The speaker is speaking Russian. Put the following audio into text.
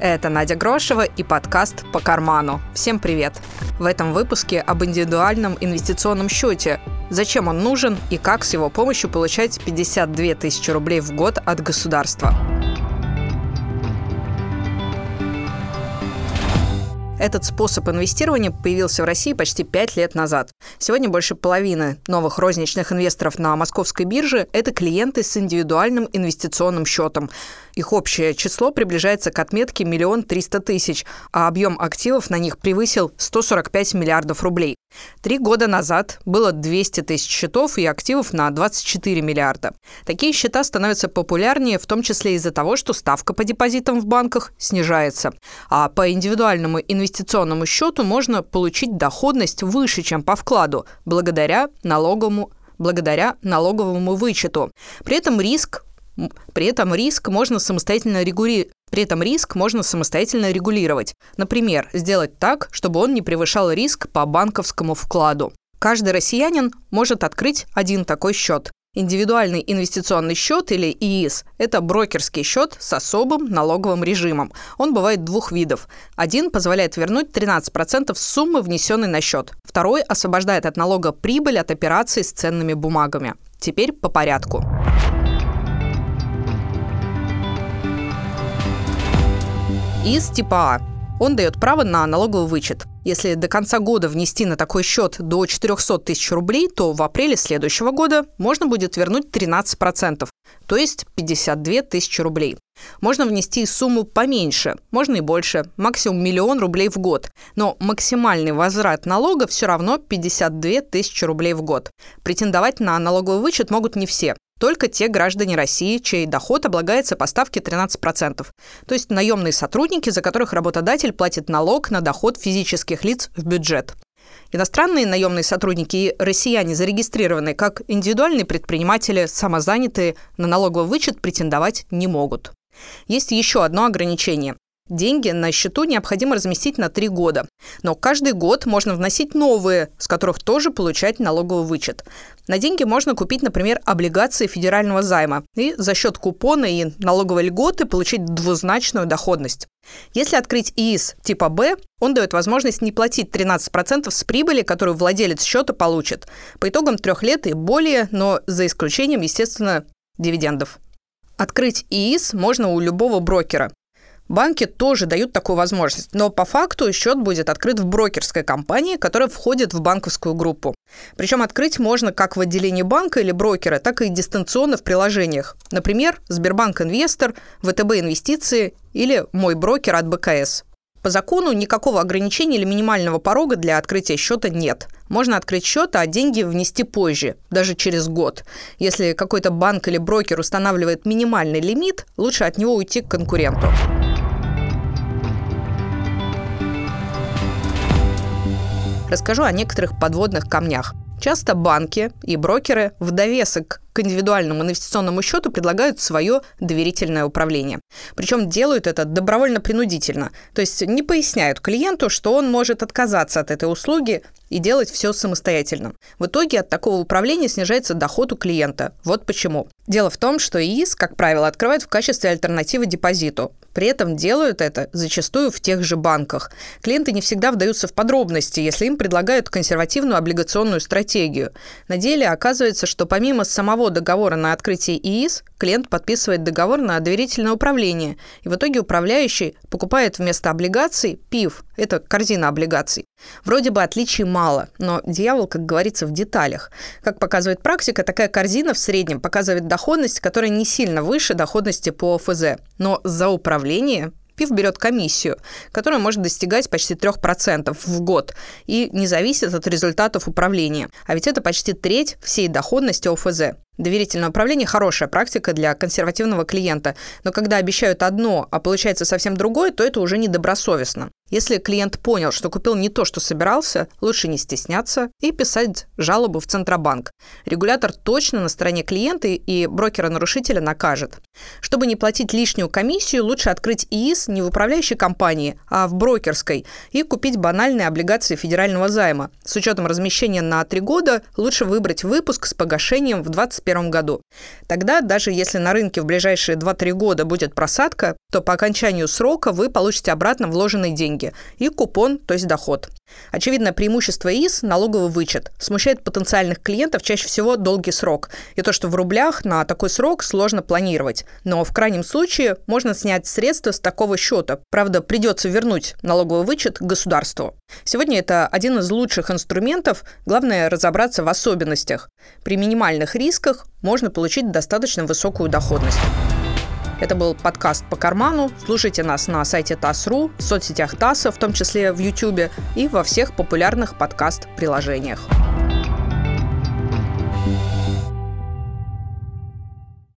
Это Надя Грошева и подкаст «По карману». Всем привет! В этом выпуске об индивидуальном инвестиционном счете. Зачем он нужен и как с его помощью получать 52 тысячи рублей в год от государства. Этот способ инвестирования появился в России почти пять лет назад. Сегодня больше половины новых розничных инвесторов на московской бирже – это клиенты с индивидуальным инвестиционным счетом. Их общее число приближается к отметке миллион триста тысяч, а объем активов на них превысил 145 миллиардов рублей. Три года назад было 200 тысяч счетов и активов на 24 миллиарда. Такие счета становятся популярнее, в том числе из-за того, что ставка по депозитам в банках снижается. А по индивидуальному инвестиционному счету можно получить доходность выше, чем по вкладу, благодаря налоговому благодаря налоговому вычету. При этом риск при этом риск можно самостоятельно регули... При этом риск можно самостоятельно регулировать. Например, сделать так, чтобы он не превышал риск по банковскому вкладу. Каждый россиянин может открыть один такой счет. Индивидуальный инвестиционный счет или ИИС – это брокерский счет с особым налоговым режимом. Он бывает двух видов. Один позволяет вернуть 13% суммы, внесенной на счет. Второй освобождает от налога прибыль от операций с ценными бумагами. Теперь по порядку. из типа А. Он дает право на налоговый вычет. Если до конца года внести на такой счет до 400 тысяч рублей, то в апреле следующего года можно будет вернуть 13%, то есть 52 тысячи рублей. Можно внести сумму поменьше, можно и больше, максимум миллион рублей в год. Но максимальный возврат налога все равно 52 тысячи рублей в год. Претендовать на налоговый вычет могут не все только те граждане России, чей доход облагается по ставке 13%. То есть наемные сотрудники, за которых работодатель платит налог на доход физических лиц в бюджет. Иностранные наемные сотрудники и россияне, зарегистрированные как индивидуальные предприниматели, самозанятые, на налоговый вычет претендовать не могут. Есть еще одно ограничение. Деньги на счету необходимо разместить на три года. Но каждый год можно вносить новые, с которых тоже получать налоговый вычет. На деньги можно купить, например, облигации федерального займа и за счет купона и налоговой льготы получить двузначную доходность. Если открыть ИИС типа Б, он дает возможность не платить 13% с прибыли, которую владелец счета получит, по итогам трех лет и более, но за исключением, естественно, дивидендов. Открыть ИИС можно у любого брокера. Банки тоже дают такую возможность, но по факту счет будет открыт в брокерской компании, которая входит в банковскую группу. Причем открыть можно как в отделении банка или брокера, так и дистанционно в приложениях. Например, Сбербанк Инвестор, ВТБ Инвестиции или Мой брокер от БКС. По закону никакого ограничения или минимального порога для открытия счета нет. Можно открыть счет, а деньги внести позже, даже через год. Если какой-то банк или брокер устанавливает минимальный лимит, лучше от него уйти к конкуренту. Расскажу о некоторых подводных камнях. Часто банки и брокеры в довесок к индивидуальному инвестиционному счету предлагают свое доверительное управление. Причем делают это добровольно-принудительно. То есть не поясняют клиенту, что он может отказаться от этой услуги и делать все самостоятельно. В итоге от такого управления снижается доход у клиента. Вот почему. Дело в том, что ИИС, как правило, открывают в качестве альтернативы депозиту. При этом делают это зачастую в тех же банках. Клиенты не всегда вдаются в подробности, если им предлагают консервативную облигационную стратегию. На деле оказывается, что помимо самого договора на открытие ИИС, клиент подписывает договор на доверительное управление, и в итоге управляющий покупает вместо облигаций ПИВ, это корзина облигаций. Вроде бы отличий мало, но дьявол, как говорится, в деталях. Как показывает практика, такая корзина в среднем показывает доходность, которая не сильно выше доходности по ОФЗ. Но за управление ПИФ берет комиссию, которая может достигать почти 3% в год и не зависит от результатов управления. А ведь это почти треть всей доходности ОФЗ. Доверительное управление – хорошая практика для консервативного клиента, но когда обещают одно, а получается совсем другое, то это уже недобросовестно. Если клиент понял, что купил не то, что собирался, лучше не стесняться и писать жалобу в Центробанк. Регулятор точно на стороне клиента и брокера-нарушителя накажет. Чтобы не платить лишнюю комиссию, лучше открыть ИИС не в управляющей компании, а в брокерской и купить банальные облигации федерального займа. С учетом размещения на три года лучше выбрать выпуск с погашением в 25 2021 году. Тогда, даже если на рынке в ближайшие 2-3 года будет просадка, то по окончанию срока вы получите обратно вложенные деньги и купон, то есть доход. Очевидное преимущество ИС – налоговый вычет. Смущает потенциальных клиентов чаще всего долгий срок. И то, что в рублях на такой срок сложно планировать. Но в крайнем случае можно снять средства с такого счета. Правда, придется вернуть налоговый вычет государству. Сегодня это один из лучших инструментов. Главное разобраться в особенностях. При минимальных рисках можно получить достаточно высокую доходность. Это был подкаст «По карману». Слушайте нас на сайте ТАСС.ру, в соцсетях ТАССа, в том числе в YouTube и во всех популярных подкаст-приложениях.